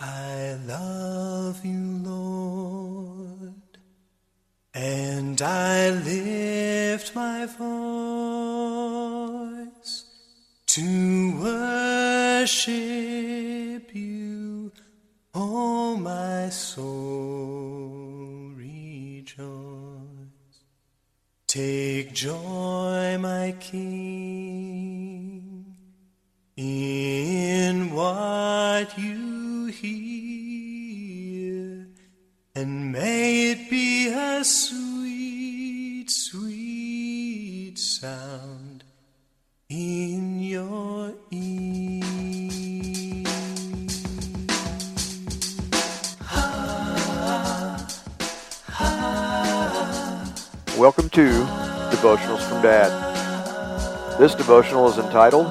I love you, Lord, and I lift my voice to worship you, oh my soul rejoice. Take joy, my King, sound in your ear. Welcome to Devotionals from Dad. This devotional is entitled,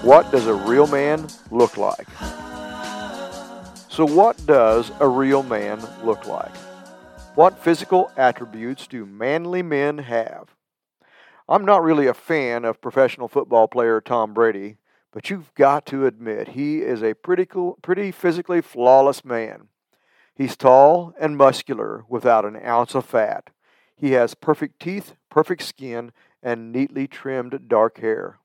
What Does a Real Man Look Like? So, what does a real man look like? What physical attributes do manly men have? I'm not really a fan of professional football player Tom Brady, but you've got to admit he is a pretty, cool, pretty physically flawless man. He's tall and muscular without an ounce of fat. He has perfect teeth, perfect skin, and neatly trimmed dark hair.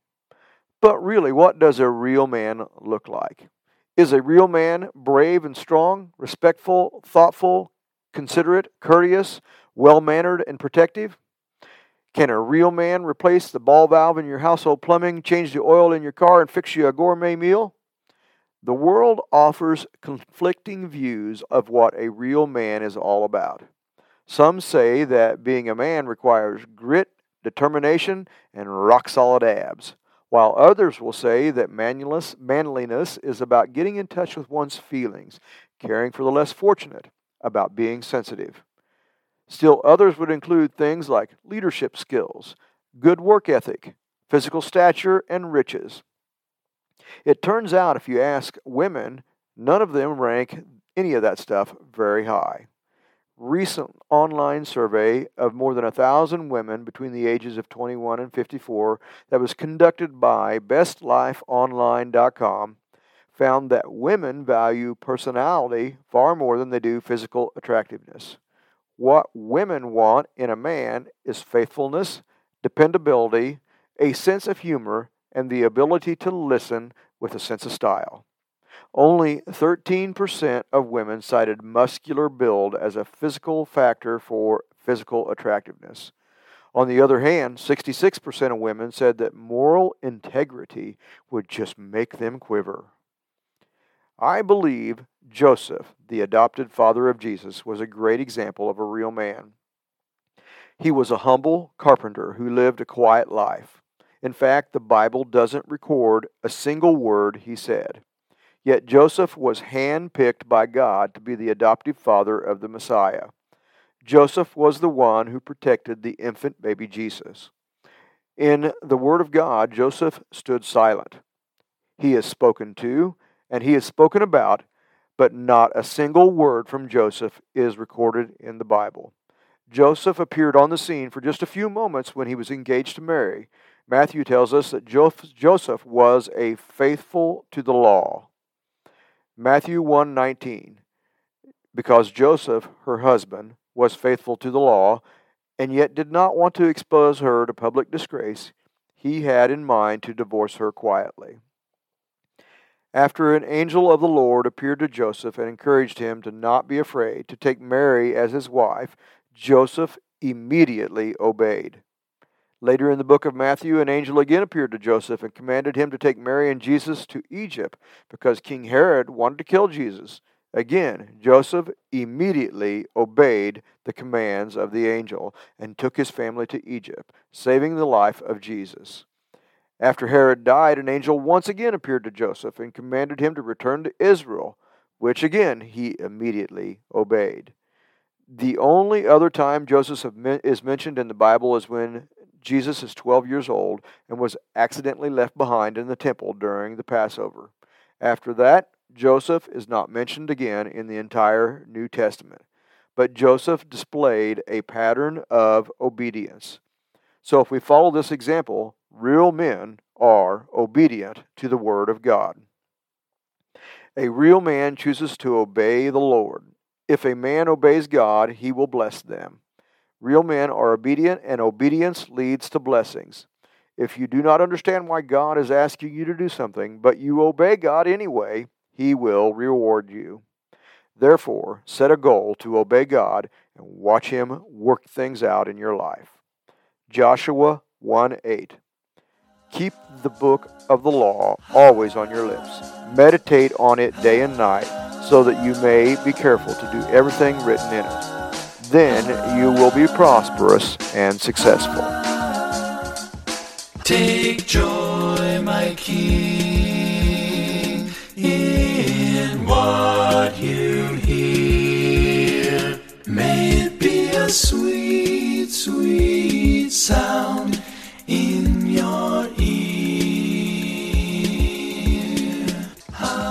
But really, what does a real man look like? Is a real man brave and strong, respectful, thoughtful, considerate, courteous, well mannered, and protective? Can a real man replace the ball valve in your household plumbing, change the oil in your car, and fix you a gourmet meal? The world offers conflicting views of what a real man is all about. Some say that being a man requires grit, determination, and rock solid abs, while others will say that manliness, is about getting in touch with one's feelings, caring for the less fortunate, about being sensitive. Still, others would include things like leadership skills, good work ethic, physical stature, and riches. It turns out, if you ask women, none of them rank any of that stuff very high recent online survey of more than a thousand women between the ages of 21 and 54 that was conducted by bestlifeonline.com found that women value personality far more than they do physical attractiveness. What women want in a man is faithfulness, dependability, a sense of humor, and the ability to listen with a sense of style. Only 13% of women cited muscular build as a physical factor for physical attractiveness. On the other hand, 66% of women said that moral integrity would just make them quiver. I believe Joseph, the adopted father of Jesus, was a great example of a real man. He was a humble carpenter who lived a quiet life. In fact, the Bible doesn't record a single word he said. Yet Joseph was handpicked by God to be the adoptive father of the Messiah. Joseph was the one who protected the infant baby Jesus. In the Word of God, Joseph stood silent. He is spoken to and he is spoken about, but not a single word from Joseph is recorded in the Bible. Joseph appeared on the scene for just a few moments when he was engaged to Mary. Matthew tells us that Joseph was a faithful to the law. Matthew 1:19 Because Joseph, her husband, was faithful to the law and yet did not want to expose her to public disgrace, he had in mind to divorce her quietly. After an angel of the Lord appeared to Joseph and encouraged him to not be afraid to take Mary as his wife, Joseph immediately obeyed. Later in the book of Matthew, an angel again appeared to Joseph and commanded him to take Mary and Jesus to Egypt because King Herod wanted to kill Jesus. Again, Joseph immediately obeyed the commands of the angel and took his family to Egypt, saving the life of Jesus. After Herod died, an angel once again appeared to Joseph and commanded him to return to Israel, which again he immediately obeyed. The only other time Joseph is mentioned in the Bible is when Jesus is 12 years old and was accidentally left behind in the temple during the Passover. After that, Joseph is not mentioned again in the entire New Testament. But Joseph displayed a pattern of obedience. So if we follow this example, real men are obedient to the Word of God. A real man chooses to obey the Lord. If a man obeys God, he will bless them. Real men are obedient, and obedience leads to blessings. If you do not understand why God is asking you to do something, but you obey God anyway, He will reward you. Therefore, set a goal to obey God and watch Him work things out in your life. Joshua 1 8. Keep the book of the law always on your lips. Meditate on it day and night, so that you may be careful to do everything written in it. Then you will be prosperous and successful. Take joy, my King, in what you hear. May it be a sweet, sweet sound